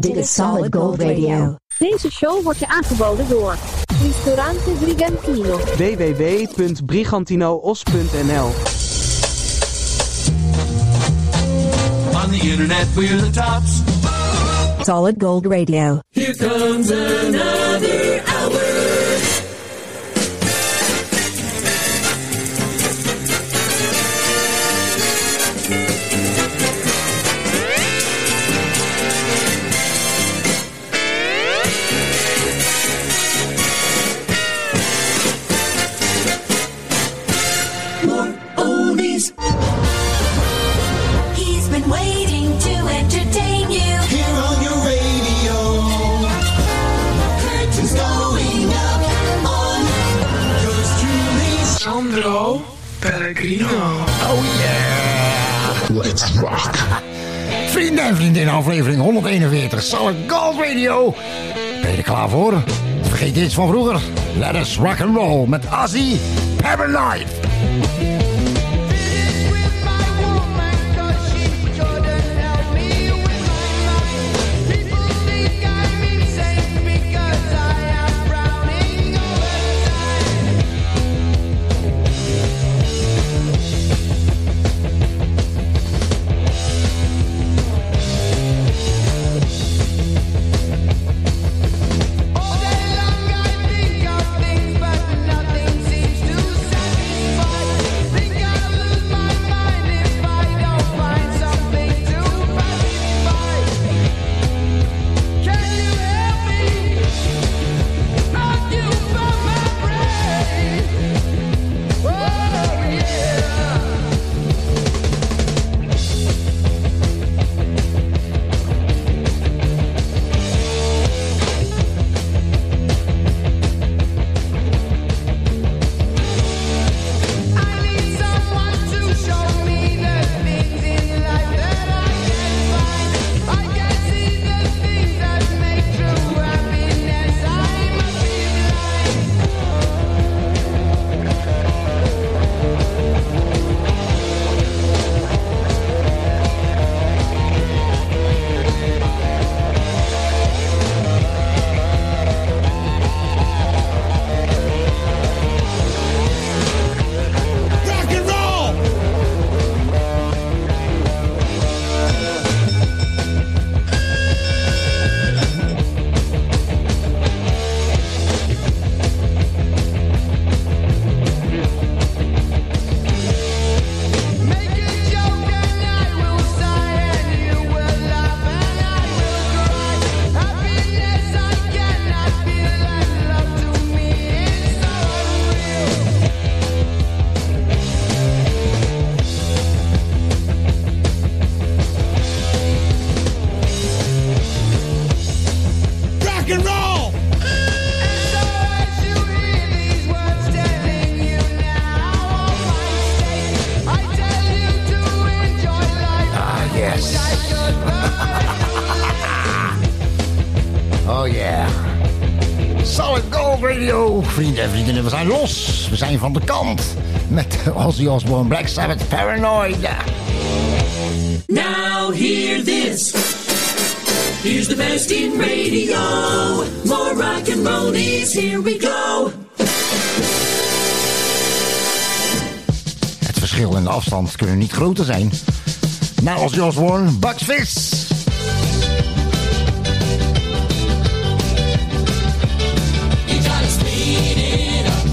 Dit is Solid Gold Radio. Deze show wordt je aangeboden door Ristorante Brigantino. www.brigantinoos.nl On the internet, we're the tops. Solid Gold Radio. Here comes another Pellegrino. Let's rock. Vrienden en vriendinnen, aflevering 141, Solid Gold Radio. Ben je er klaar voor? Vergeet iets van vroeger. Let us rock and roll met Ozzy Paranoid. Oh yeah. Solid Gold Radio. Vrienden en vriendinnen, we zijn los. We zijn van de kant. Met Ozzy Osbourne, Black Sabbath, Paranoid. Now hear this. Here's the best in radio. More rock and roll is here we go. Het verschil in de afstand kunnen niet groter zijn. Bucks it up,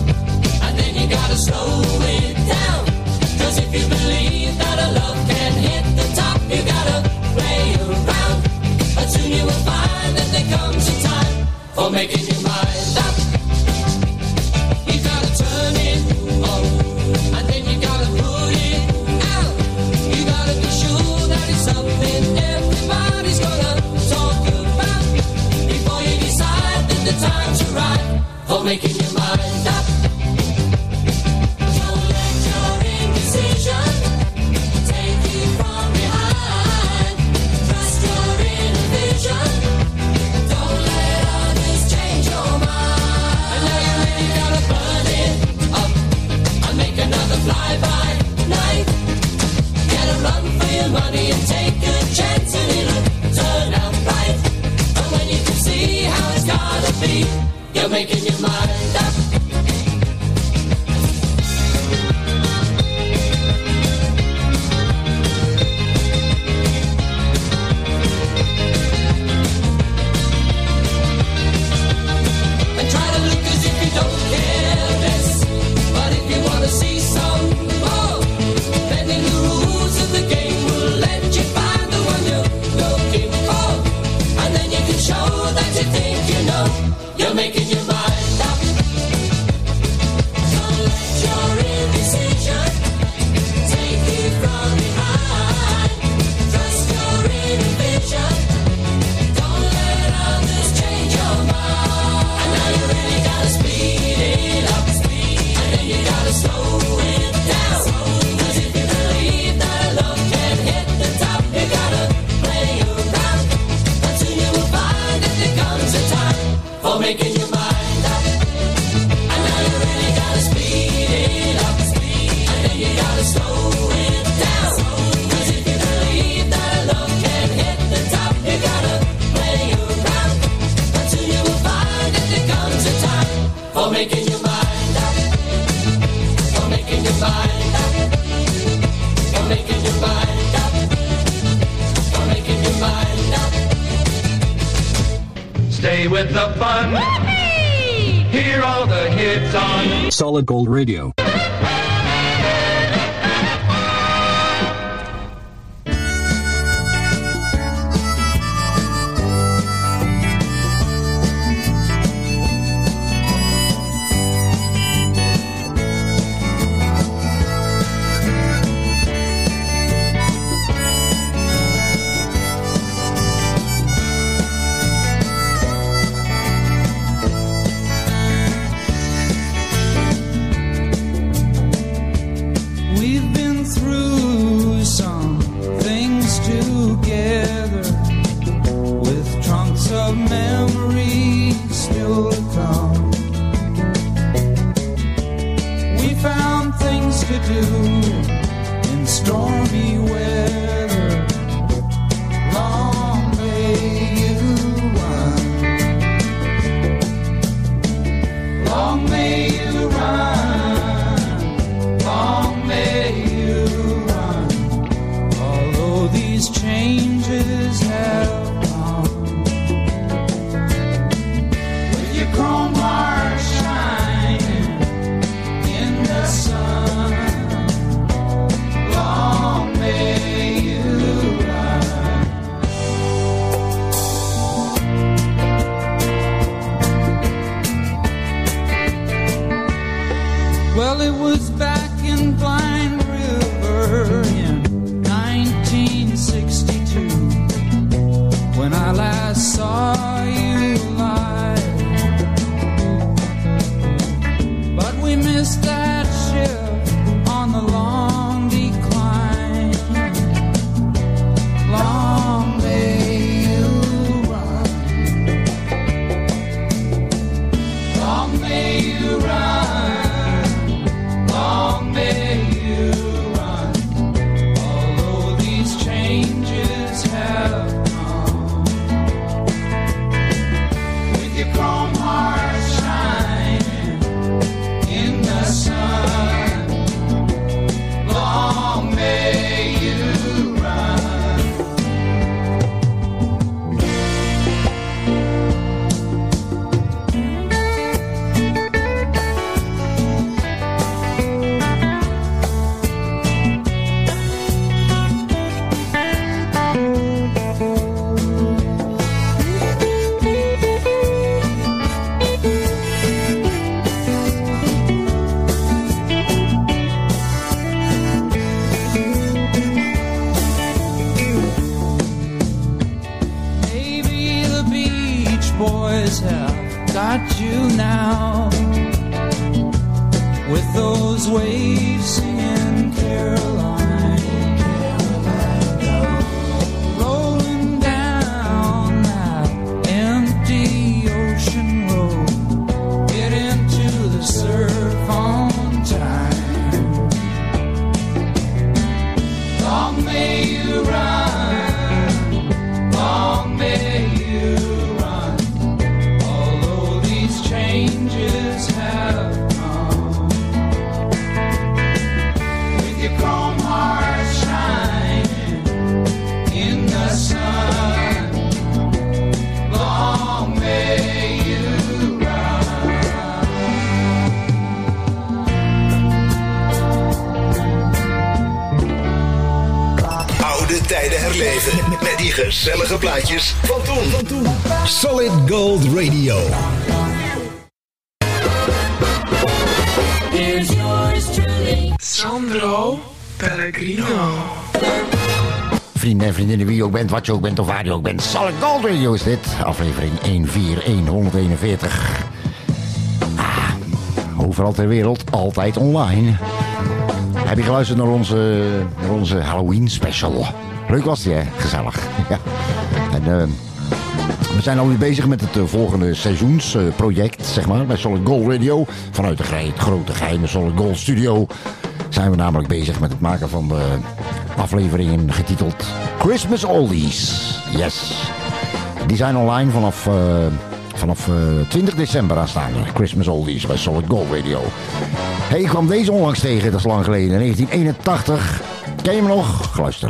and then you gotta slow it down. Cause if you believe that a love can hit the top, you gotta play around. But soon you will find that there comes a time for making making your mind up. Don't let your indecision take you from behind. Trust your. Don't let others change your mind. You gotta burn it up make another. Get a run for your money and take a chance and it'll turn out right. You're making your mind Solid Gold Radio. Gezellige plaatjes van toen. Solid Gold Radio. Here's yours truly. Sandro Pellegrino. Vrienden en vriendinnen, wie je ook bent, wat je ook bent of waar je ook bent. Solid Gold Radio is dit. Aflevering 141141. Ah, overal ter wereld, altijd online. Heb je geluisterd naar onze, naar onze Halloween special? Leuk was die, hè? Gezellig. Ja. En eh, we zijn alweer bezig met het eh, volgende seizoensproject, zeg maar, bij Solid Gold Radio. Vanuit de grote geheime Solid Gold Studio zijn we namelijk bezig met het maken van de afleveringen getiteld Christmas Oldies. Yes. Die zijn online vanaf, eh, vanaf eh, 20 december aanstaande. Christmas Oldies bij Solid Gold Radio. Hey, ik kwam deze onlangs tegen, dat is lang geleden. 1981. Ken je hem nog? Luister.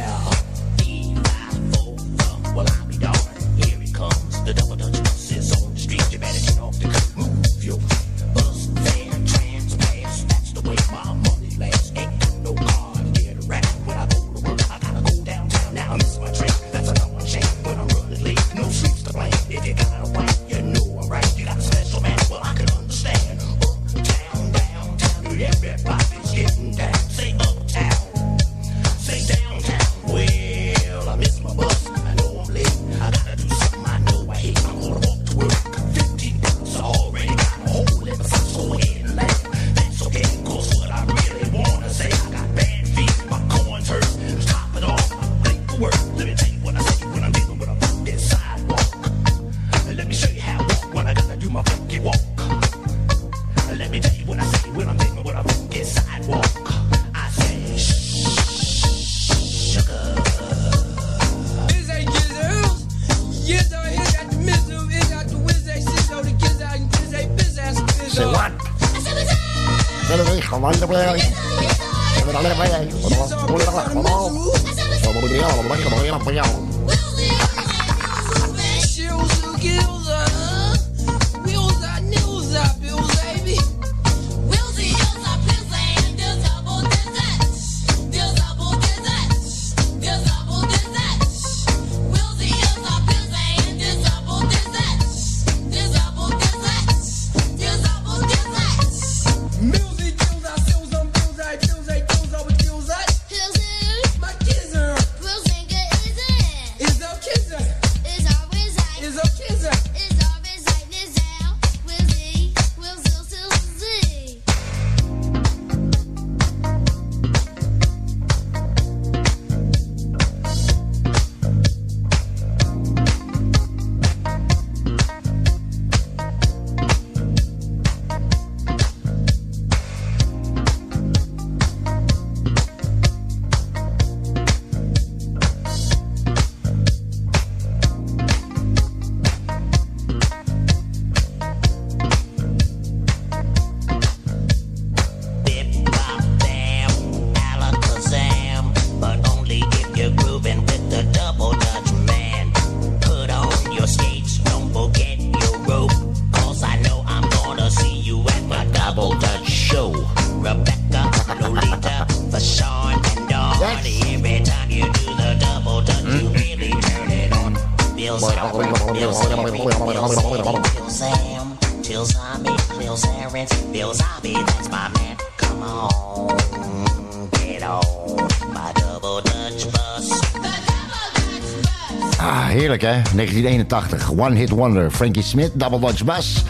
1981. One Hit Wonder. Frankie Smith, Double Dutch Bass.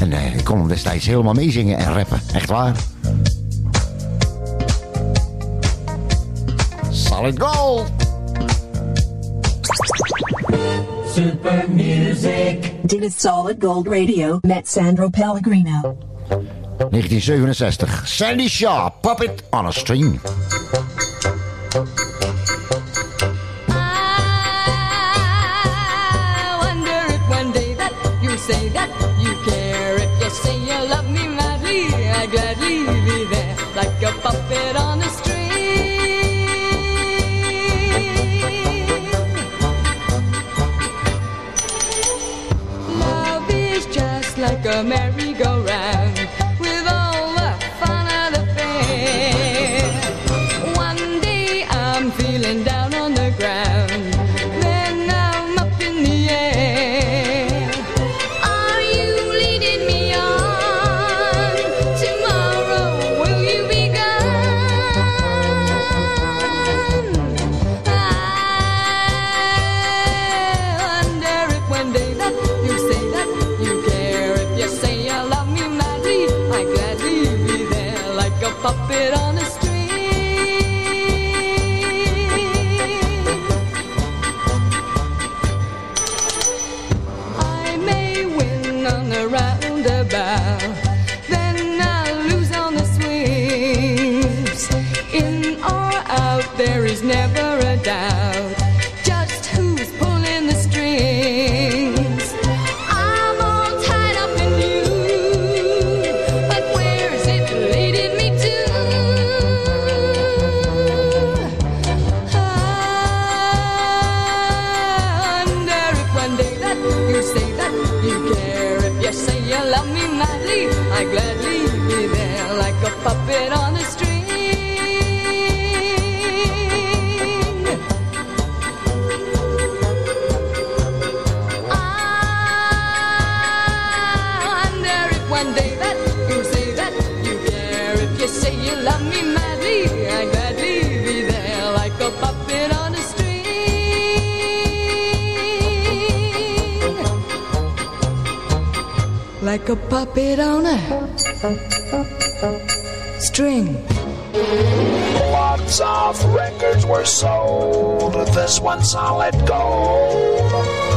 En eh, ik kon hem destijds helemaal meezingen en rappen. Echt waar. Solid Gold. Dit is Solid Gold Radio met Sandro Pellegrino. 1967. Sandy Shaw, Puppet on a String. Like a puppet on a string. Like a puppet on a string. Lots of records were sold. This one solid gold.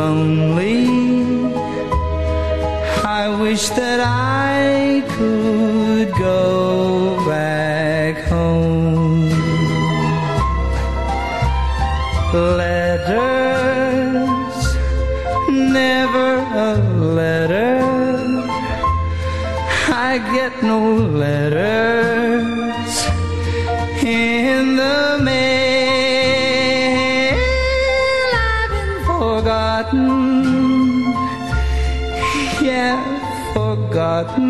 Lonely. I wish that I could go back home. Letters, never a letter. I get no letters But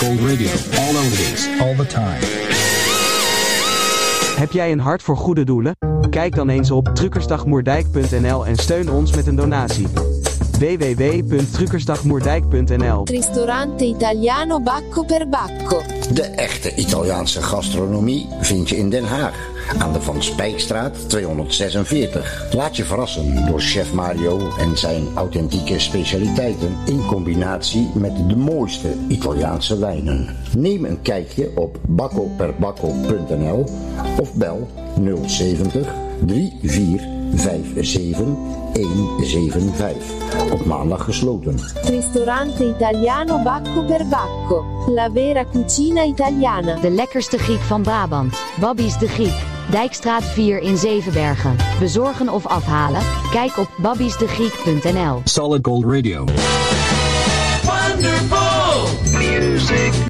Gold Radio. All oldies. All the time. Heb jij een hart voor goede doelen? Kijk dan eens op truckersdagmoerdijk.nl en steun ons met een donatie. www.truckersdagmoerdijk.nl Ristorante italiano Bacco per Bacco. De echte Italiaanse gastronomie vind je in Den Haag. Aan de Van Spijkstraat 246. Laat je verrassen door chef Mario en zijn authentieke specialiteiten in combinatie met de mooiste Italiaanse wijnen. Neem een kijkje op baccoperbacco.nl of bel 070 3457 175. Op maandag gesloten. Ristorante italiano Bacco per Bacco. La vera cucina italiana. De lekkerste Griek van Brabant. Babby's de Griek. Dijkstraat 4 in Zevenbergen. Bezorgen of afhalen? Kijk op babbiesdegriek.nl. Solid Gold Radio. Wonderful music.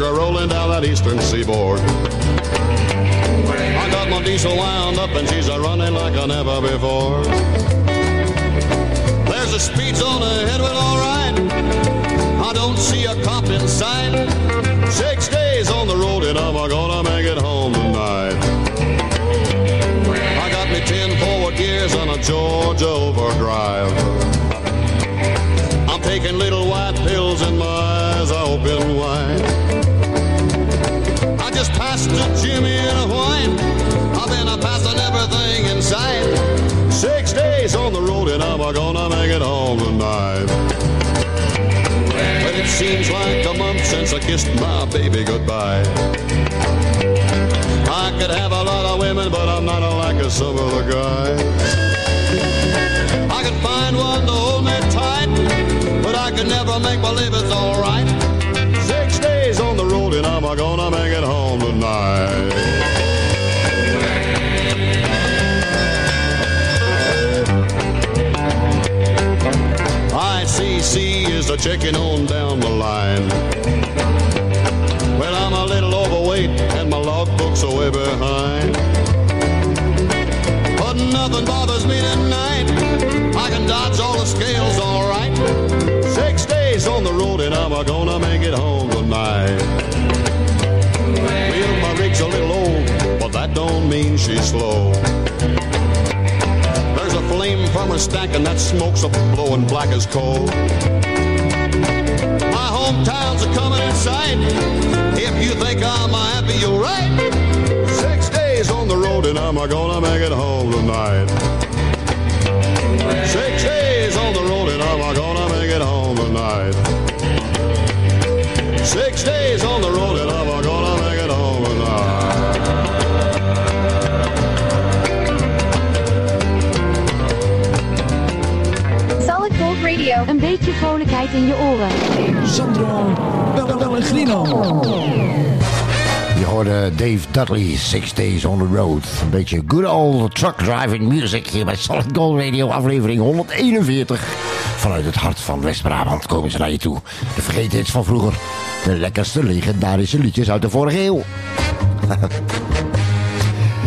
Out of rolling down that eastern seaboard. I got my diesel wound up and she's a running like I never before. There's a speed zone ahead, well, all right. I don't see a cop in sight. Six days on the road and I'm gonna make it home tonight. I got me ten forward gears on a Georgia overdrive. I'm taking little white pills and my eyes are open wide. Just passed a Jimmy in a wine. I've been a passing everything in sight. Six days on the road and I'm gonna make it home tonight. But it seems like a month since I kissed my baby goodbye. I could have a lot of women, but I'm not like some other guys. I could find one to hold me tight, but I could never make believe it's alright. Is checking on down the line. Well, I'm a little overweight and my logbook's are way behind. But nothing bothers me tonight. I can dodge all the scales all right. Six days on the road and I'm gonna make it home tonight. Well, my rig's a little old, but that don't mean she's slow. There's a flame from her stack and that smoke's a blowing black as coal. Hometown's a coming in sight. If you think I'm happy, you're right. Six days on the road and I'm gonna make it home tonight. Six days on the road and I'm gonna make it home tonight. Six days on the road and I'm gonna make it home tonight. Solid Gold Radio. Een beetje vrolijkheid in je oren. Sandro Pellegrino. Je hoorde Dave Dudley, Six Days on the Road. Een beetje good old truck driving music hier bij Solid Gold Radio, aflevering 141. Vanuit het hart van West-Brabant komen ze naar je toe. De vergeten hits van vroeger. De lekkerste legendarische liedjes uit de vorige eeuw.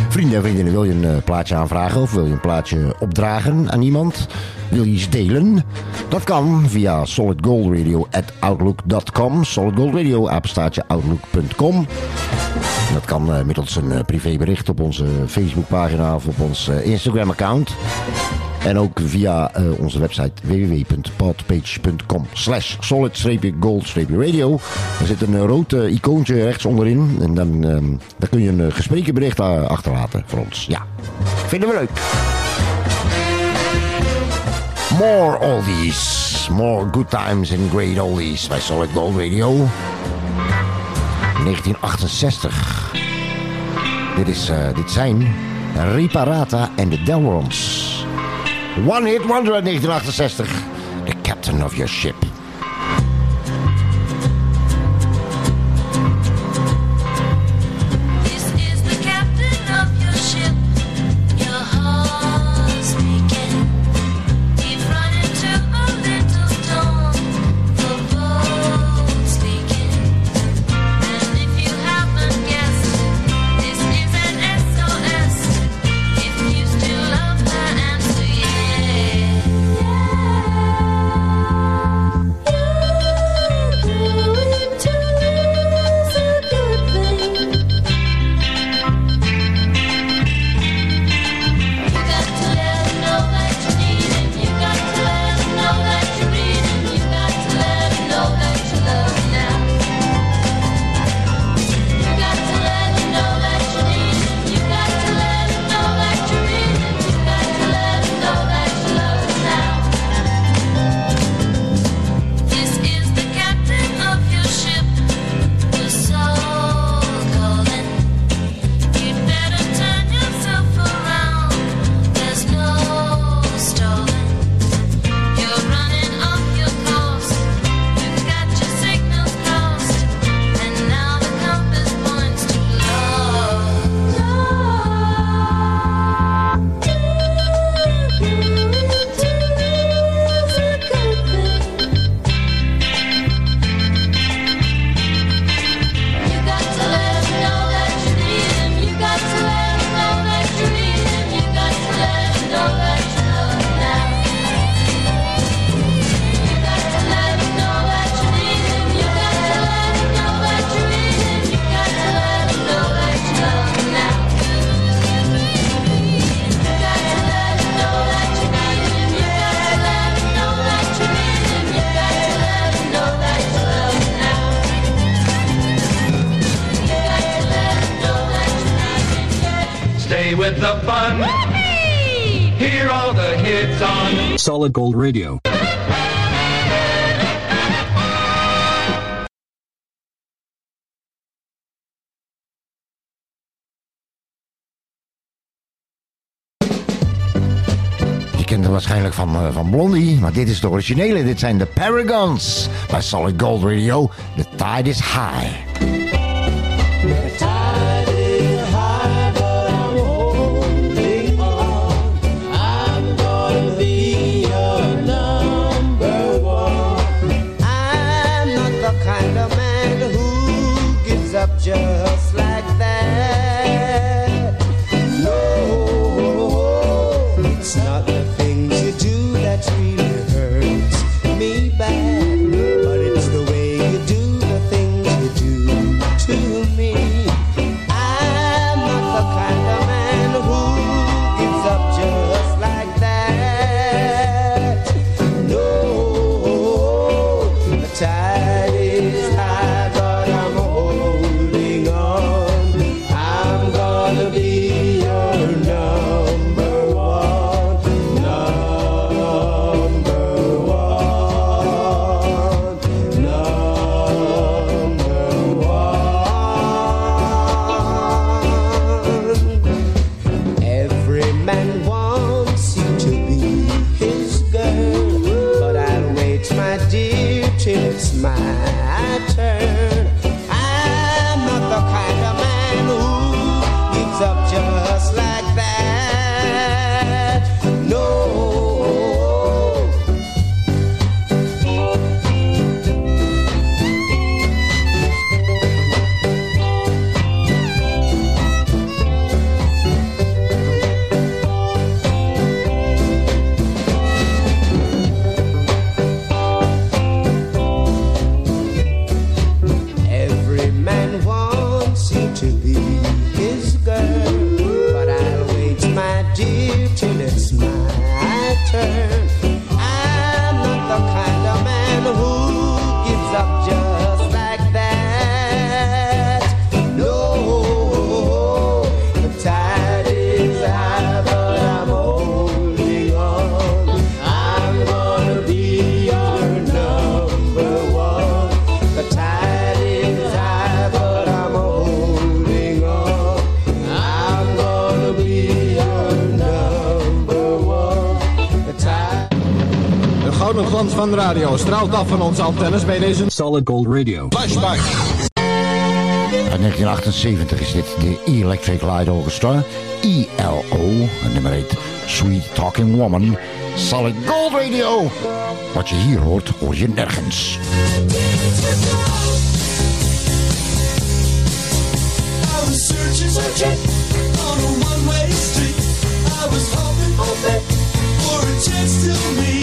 Vrienden en vriendinnen, wil je een eh, plaatje aanvragen of wil je een plaatje opdragen aan iemand? Wil je delen? Dat kan via solidgoldradio.outlook.com. Solidgoldradio, outlook.com. Dat kan eh, middels een eh, privébericht op onze Facebookpagina of op ons eh, Instagram-account. En ook via onze website www.podpage.com slash solid-gold-radio. Er zit een rood icoontje rechts onderin. En dan daar kun je een gesproken bericht eh, achterlaten voor ons. Ja, vinden we leuk. More oldies. More good times and great oldies bij Solid Gold Radio. 1968. Dit, is, eh, dit zijn Riparata en de Delrons. One Hit Wonder uit 1968. The Captain of Your Ship. Solid Gold Radio. kent er waarschijnlijk van, uh, van Blondie, maar dit is de originele. Dit zijn de Paragons bij Solid Gold Radio. The tide is high. see van de radio straalt af van onze antennes bij deze... Solid Gold Radio. Flashback. 1978 is dit de Electric Light Orchestra, ELO, en nummer heet Sweet Talking Woman, Solid Gold Radio. Wat je hier hoort, hoor je nergens. on a one-way street. I was hoping for a chance to meet.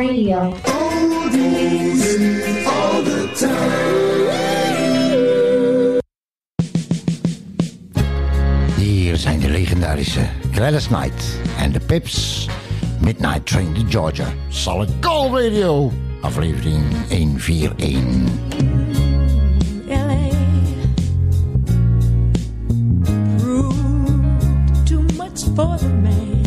Radio. Oldies all the time. Hier zijn de legendarische Gladys Knight en de Pips. Midnight Train to Georgia. Solid Gold Radio, aflevering 141. for the.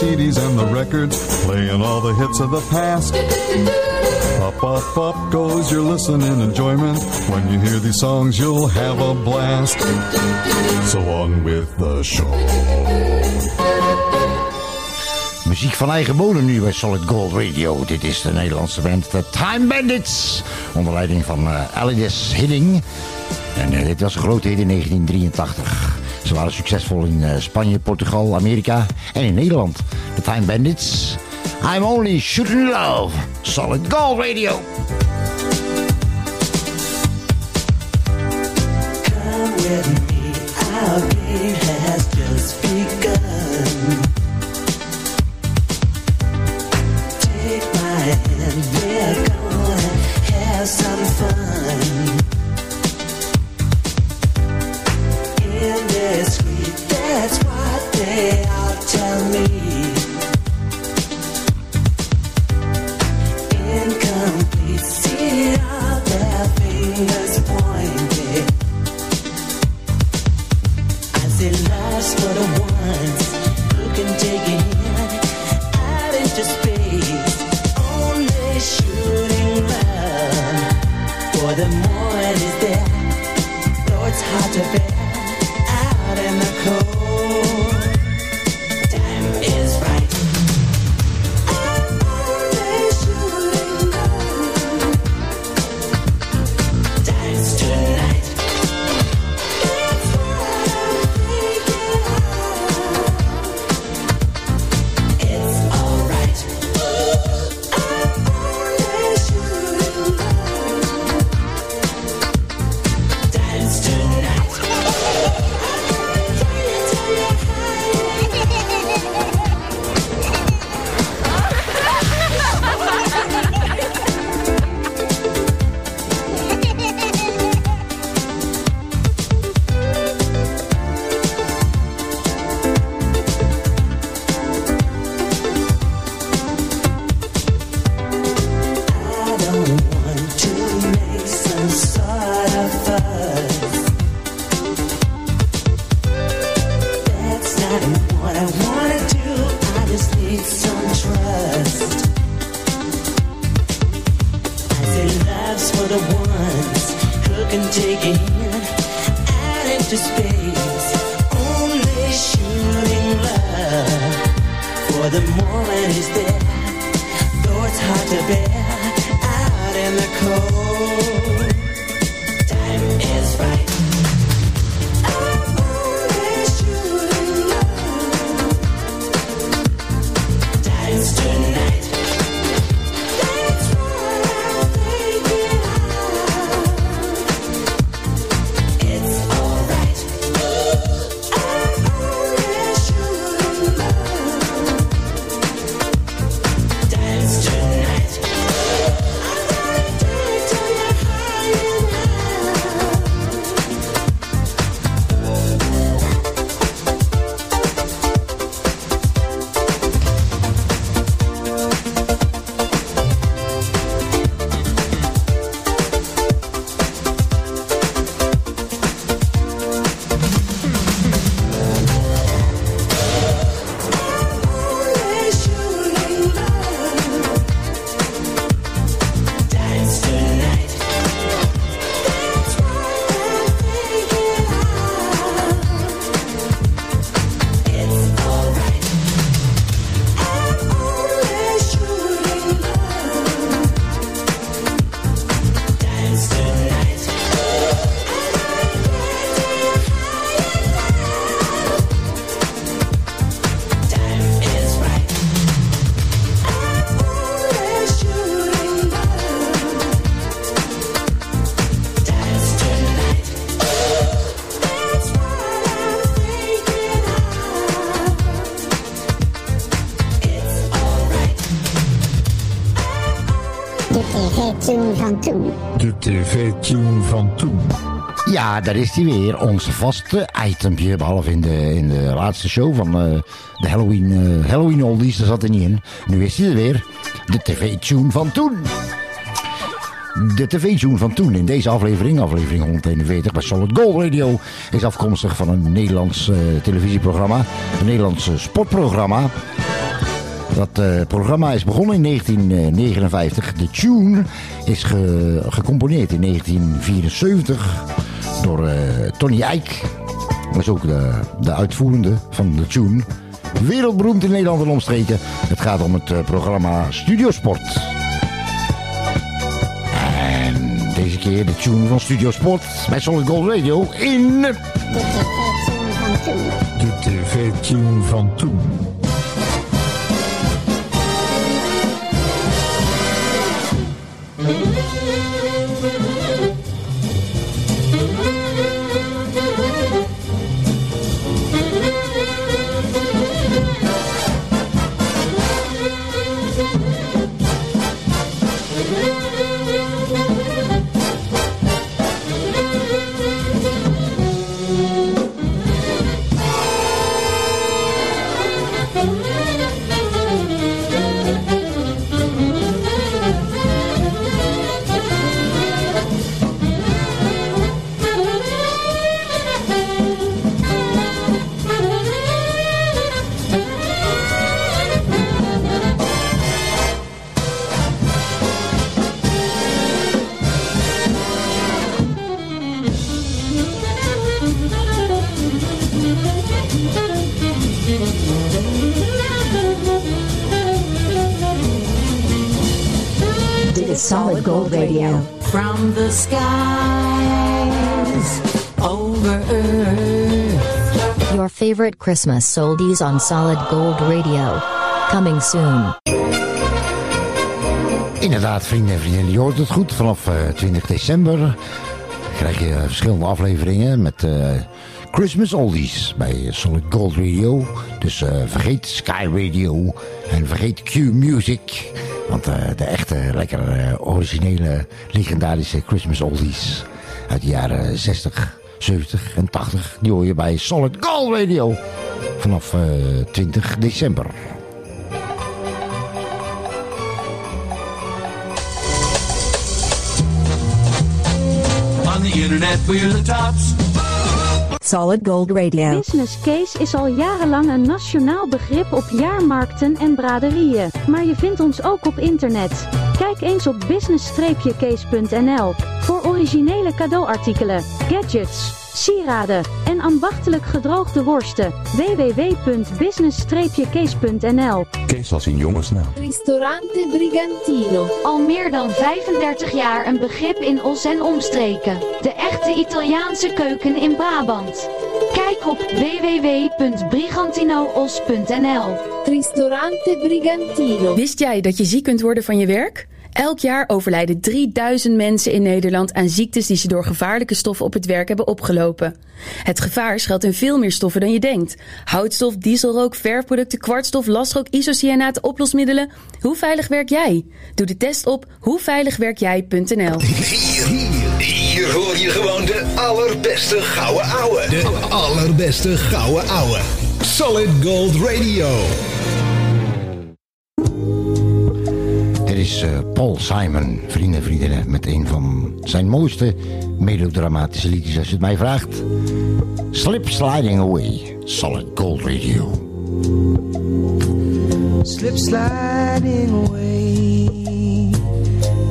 CDs and the records, playing all the hits of the past. Up, up, up goes your listening enjoyment. When you hear these songs, you'll have a blast. So on with the show. Muziek van eigen bodem nu bij Solid Gold Radio. Dit is de Nederlandse band The Time Bandits. Onder leiding van eh, uh, Alice Hidding. En uh, dit was een grote in 1983. Ze waren succesvol in eh, Spanje, Portugal, Amerika en in Nederland. The Time Bandits. I'm only shooting love. Solid Gold Radio. Daar is hij weer. Ons vaste itempje. Behalve in de, in de laatste show van eh, de Halloween, eh, Halloween Oldies. Daar zat hij niet in. Nu is hij er weer. De tv-tune van toen. De tv-tune van toen in deze aflevering, aflevering 141 bij Solid Gold Radio, is afkomstig van een Nederlands eh, televisieprogramma. Een Nederlands sportprogramma. Dat programma is begonnen in 1959. De tune is ge- gecomponeerd in 1974 door eh, Tony Eijk. Dat is ook de, de uitvoerende van de tune. Wereldberoemd in Nederland en omstreken. Het gaat om het eh, programma Studiosport. En deze keer de tune van Studiosport bij Solid Gold Radio in... De tv-tune van toen. De tv-tune van toen. The skies over earth. Your favorite Christmas oldies on Solid Gold Radio. Coming soon. Inderdaad, vrienden en vriendinnen, je hoort het goed. Vanaf eh, 20 december krijg je eh, verschillende afleveringen met eh, Christmas Oldies bij Solid Gold Radio. Dus eh, vergeet Sky Radio en vergeet Q Music. Want eh, de echte, lekker eh, originele, legendarische Christmas Oldies uit de jaren 60, 70 en 80... die hoor je bij Solid Gold Radio vanaf eh, 20 december. On the internet, we're the tops. Solid Gold Radio. Business case is al jarenlang een nationaal begrip op jaarmarkten en braderieën, maar je vindt ons ook op internet. Kijk eens op business-case.nl voor originele cadeauartikelen, gadgets, sieraden en ambachtelijk gedroogde worsten. www.business-case.nl Kees als in jongensnaam. Ristorante Brigantino. Al meer dan 35 jaar een begrip in Os en omstreken. De echte Italiaanse keuken in Brabant. Kijk op www.brigantinoos.nl Ristorante Brigantino. Wist jij dat je ziek kunt worden van je werk? Elk jaar overlijden 3000 mensen in Nederland aan ziektes die ze door gevaarlijke stoffen op het werk hebben opgelopen. Het gevaar schuilt in veel meer stoffen dan je denkt. Houtstof, dieselrook, verfproducten, kwartstof, lastrook, isocyanaat, oplosmiddelen. Hoe veilig werk jij? Doe de test op hoeveiligwerkjij.nl. Hier, hier hoor je gewoon de allerbeste gouden ouwe. De allerbeste gouden ouwe. Solid Gold Radio. Is eh, Paul Simon, vrienden en vriendinnen, met een van zijn mooiste melodramatische liedjes als je het mij vraagt. Slip Sliding Away, Solid Gold Radio. Slip sliding away,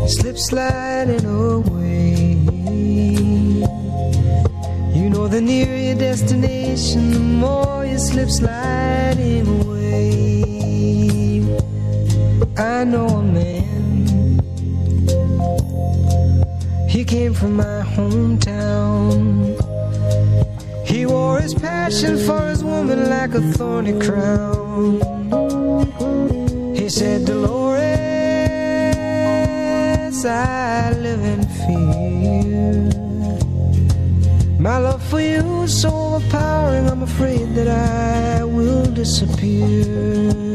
slip sliding away. You know, the nearer your destination, the more you slip sliding away. I know a man, he came from my hometown. He wore his passion for his woman like a thorny crown. He said, Dolores, I live in fear. My love for you is so overpowering, I'm afraid that I will disappear.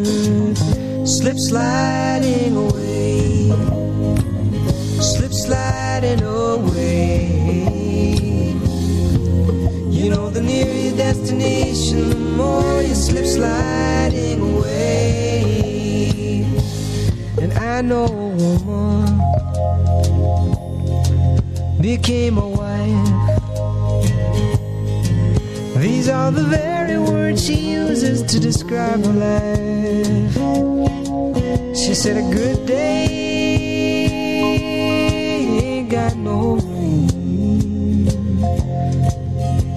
Slip sliding away, slip sliding away. You know, the nearer your destination, the more you slip sliding away. And I know a woman became a wife. These are the very words she uses to describe her life. She said, A good day ain't got no rain.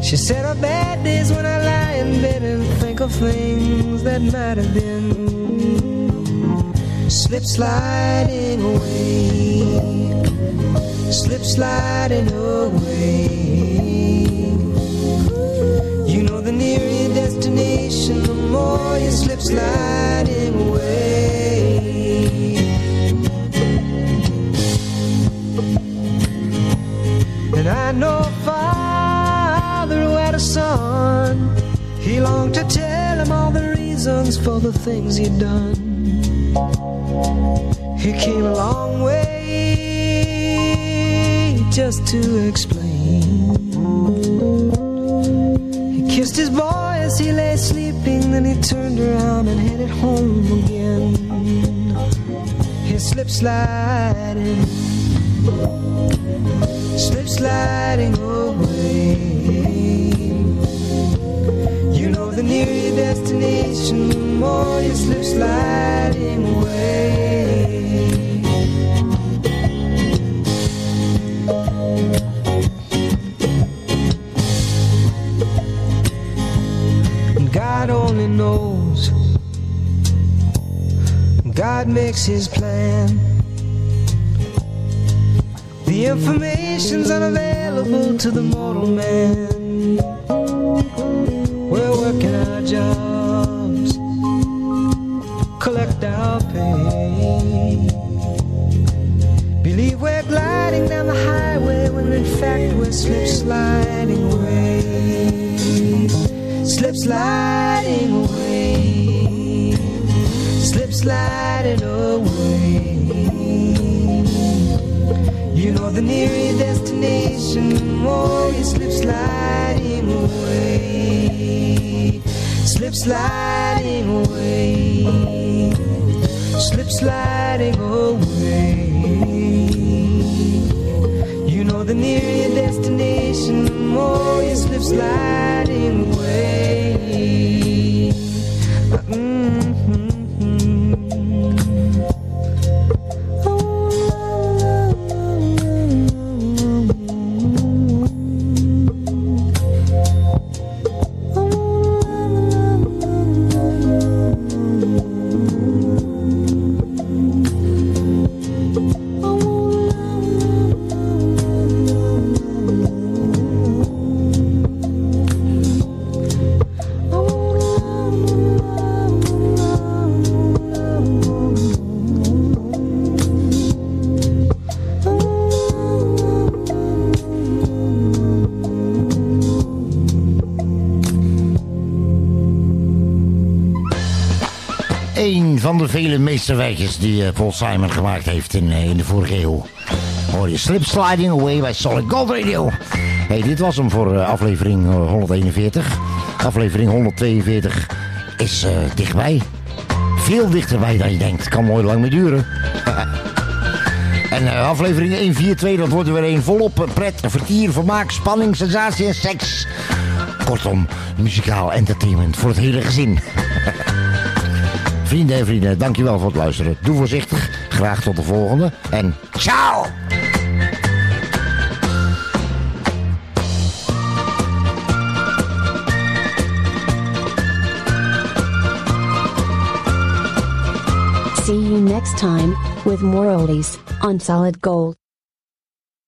She said, Her bad days when I lie in bed and think of things that might have been. Slip sliding away, slip sliding away. You know, the nearer your destination, the more you slip sliding son. He longed to tell him all the reasons for the things he'd done. He came a long way just to explain. He kissed his boy as he lay sleeping, then he turned around and headed home again. He slipped sliding, slip sliding away. Your destination, the more you slip sliding away. God only knows. God makes his plan. The information's unavailable to the mortal man. Slip sliding away. Slip sliding away. Slip sliding away. You know the nearer destination, the more you slip sliding away. Slip sliding away. Slip sliding away. You know the nearer slide. De meesterwerkjes die eh, Paul Simon gemaakt heeft in, eh, in de vorige eeuw. Hoor je Slip Sliding Away bij Solid Gold Radio. Hey, dit was hem voor eh, aflevering eh, 141. Aflevering 142 is dichtbij. Veel dichterbij dan je denkt. Kan mooi lang meer duren. En aflevering 142, dat wordt er weer een volop pret, vertier, vermaak, spanning, sensatie en seks. Kortom, muzikaal entertainment voor het hele gezin. Vrienden en vrienden, dankjewel voor het luisteren. Doe voorzichtig. Graag tot de volgende. En ciao! See you next time with more oldies on Solid Gold.